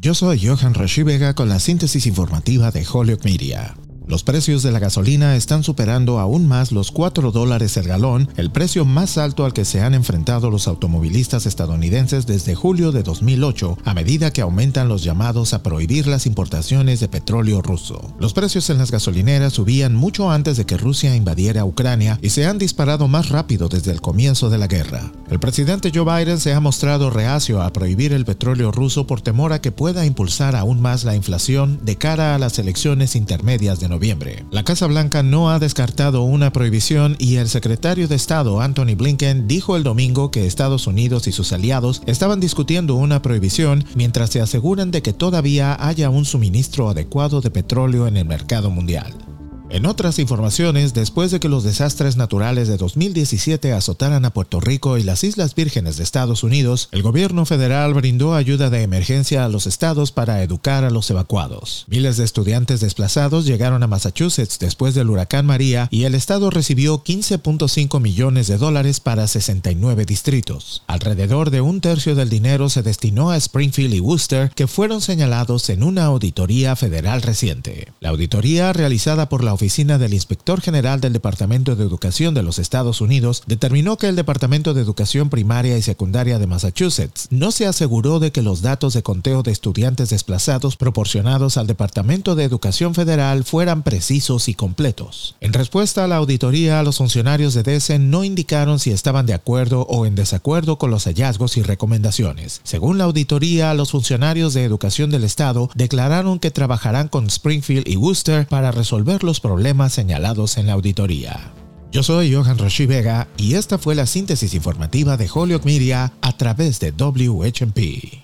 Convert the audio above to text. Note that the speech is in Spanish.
Yo soy Johan Rashi Vega con la síntesis informativa de Holyoke Media. Los precios de la gasolina están superando aún más los 4 dólares el galón, el precio más alto al que se han enfrentado los automovilistas estadounidenses desde julio de 2008, a medida que aumentan los llamados a prohibir las importaciones de petróleo ruso. Los precios en las gasolineras subían mucho antes de que Rusia invadiera Ucrania y se han disparado más rápido desde el comienzo de la guerra. El presidente Joe Biden se ha mostrado reacio a prohibir el petróleo ruso por temor a que pueda impulsar aún más la inflación de cara a las elecciones intermedias de noviembre la Casa Blanca no ha descartado una prohibición y el secretario de Estado Anthony Blinken dijo el domingo que Estados Unidos y sus aliados estaban discutiendo una prohibición mientras se aseguran de que todavía haya un suministro adecuado de petróleo en el mercado mundial. En otras informaciones, después de que los desastres naturales de 2017 azotaran a Puerto Rico y las Islas Vírgenes de Estados Unidos, el gobierno federal brindó ayuda de emergencia a los estados para educar a los evacuados. Miles de estudiantes desplazados llegaron a Massachusetts después del huracán María y el estado recibió 15.5 millones de dólares para 69 distritos. Alrededor de un tercio del dinero se destinó a Springfield y Worcester, que fueron señalados en una auditoría federal reciente. La auditoría realizada por la Oficina del Inspector General del Departamento de Educación de los Estados Unidos determinó que el Departamento de Educación Primaria y Secundaria de Massachusetts no se aseguró de que los datos de conteo de estudiantes desplazados proporcionados al Departamento de Educación Federal fueran precisos y completos. En respuesta a la auditoría, los funcionarios de DESE no indicaron si estaban de acuerdo o en desacuerdo con los hallazgos y recomendaciones. Según la auditoría, los funcionarios de educación del Estado declararon que trabajarán con Springfield y Worcester para resolver los problemas problemas señalados en la auditoría. Yo soy Johan Roshi Vega y esta fue la síntesis informativa de Holyoke Media a través de WHMP.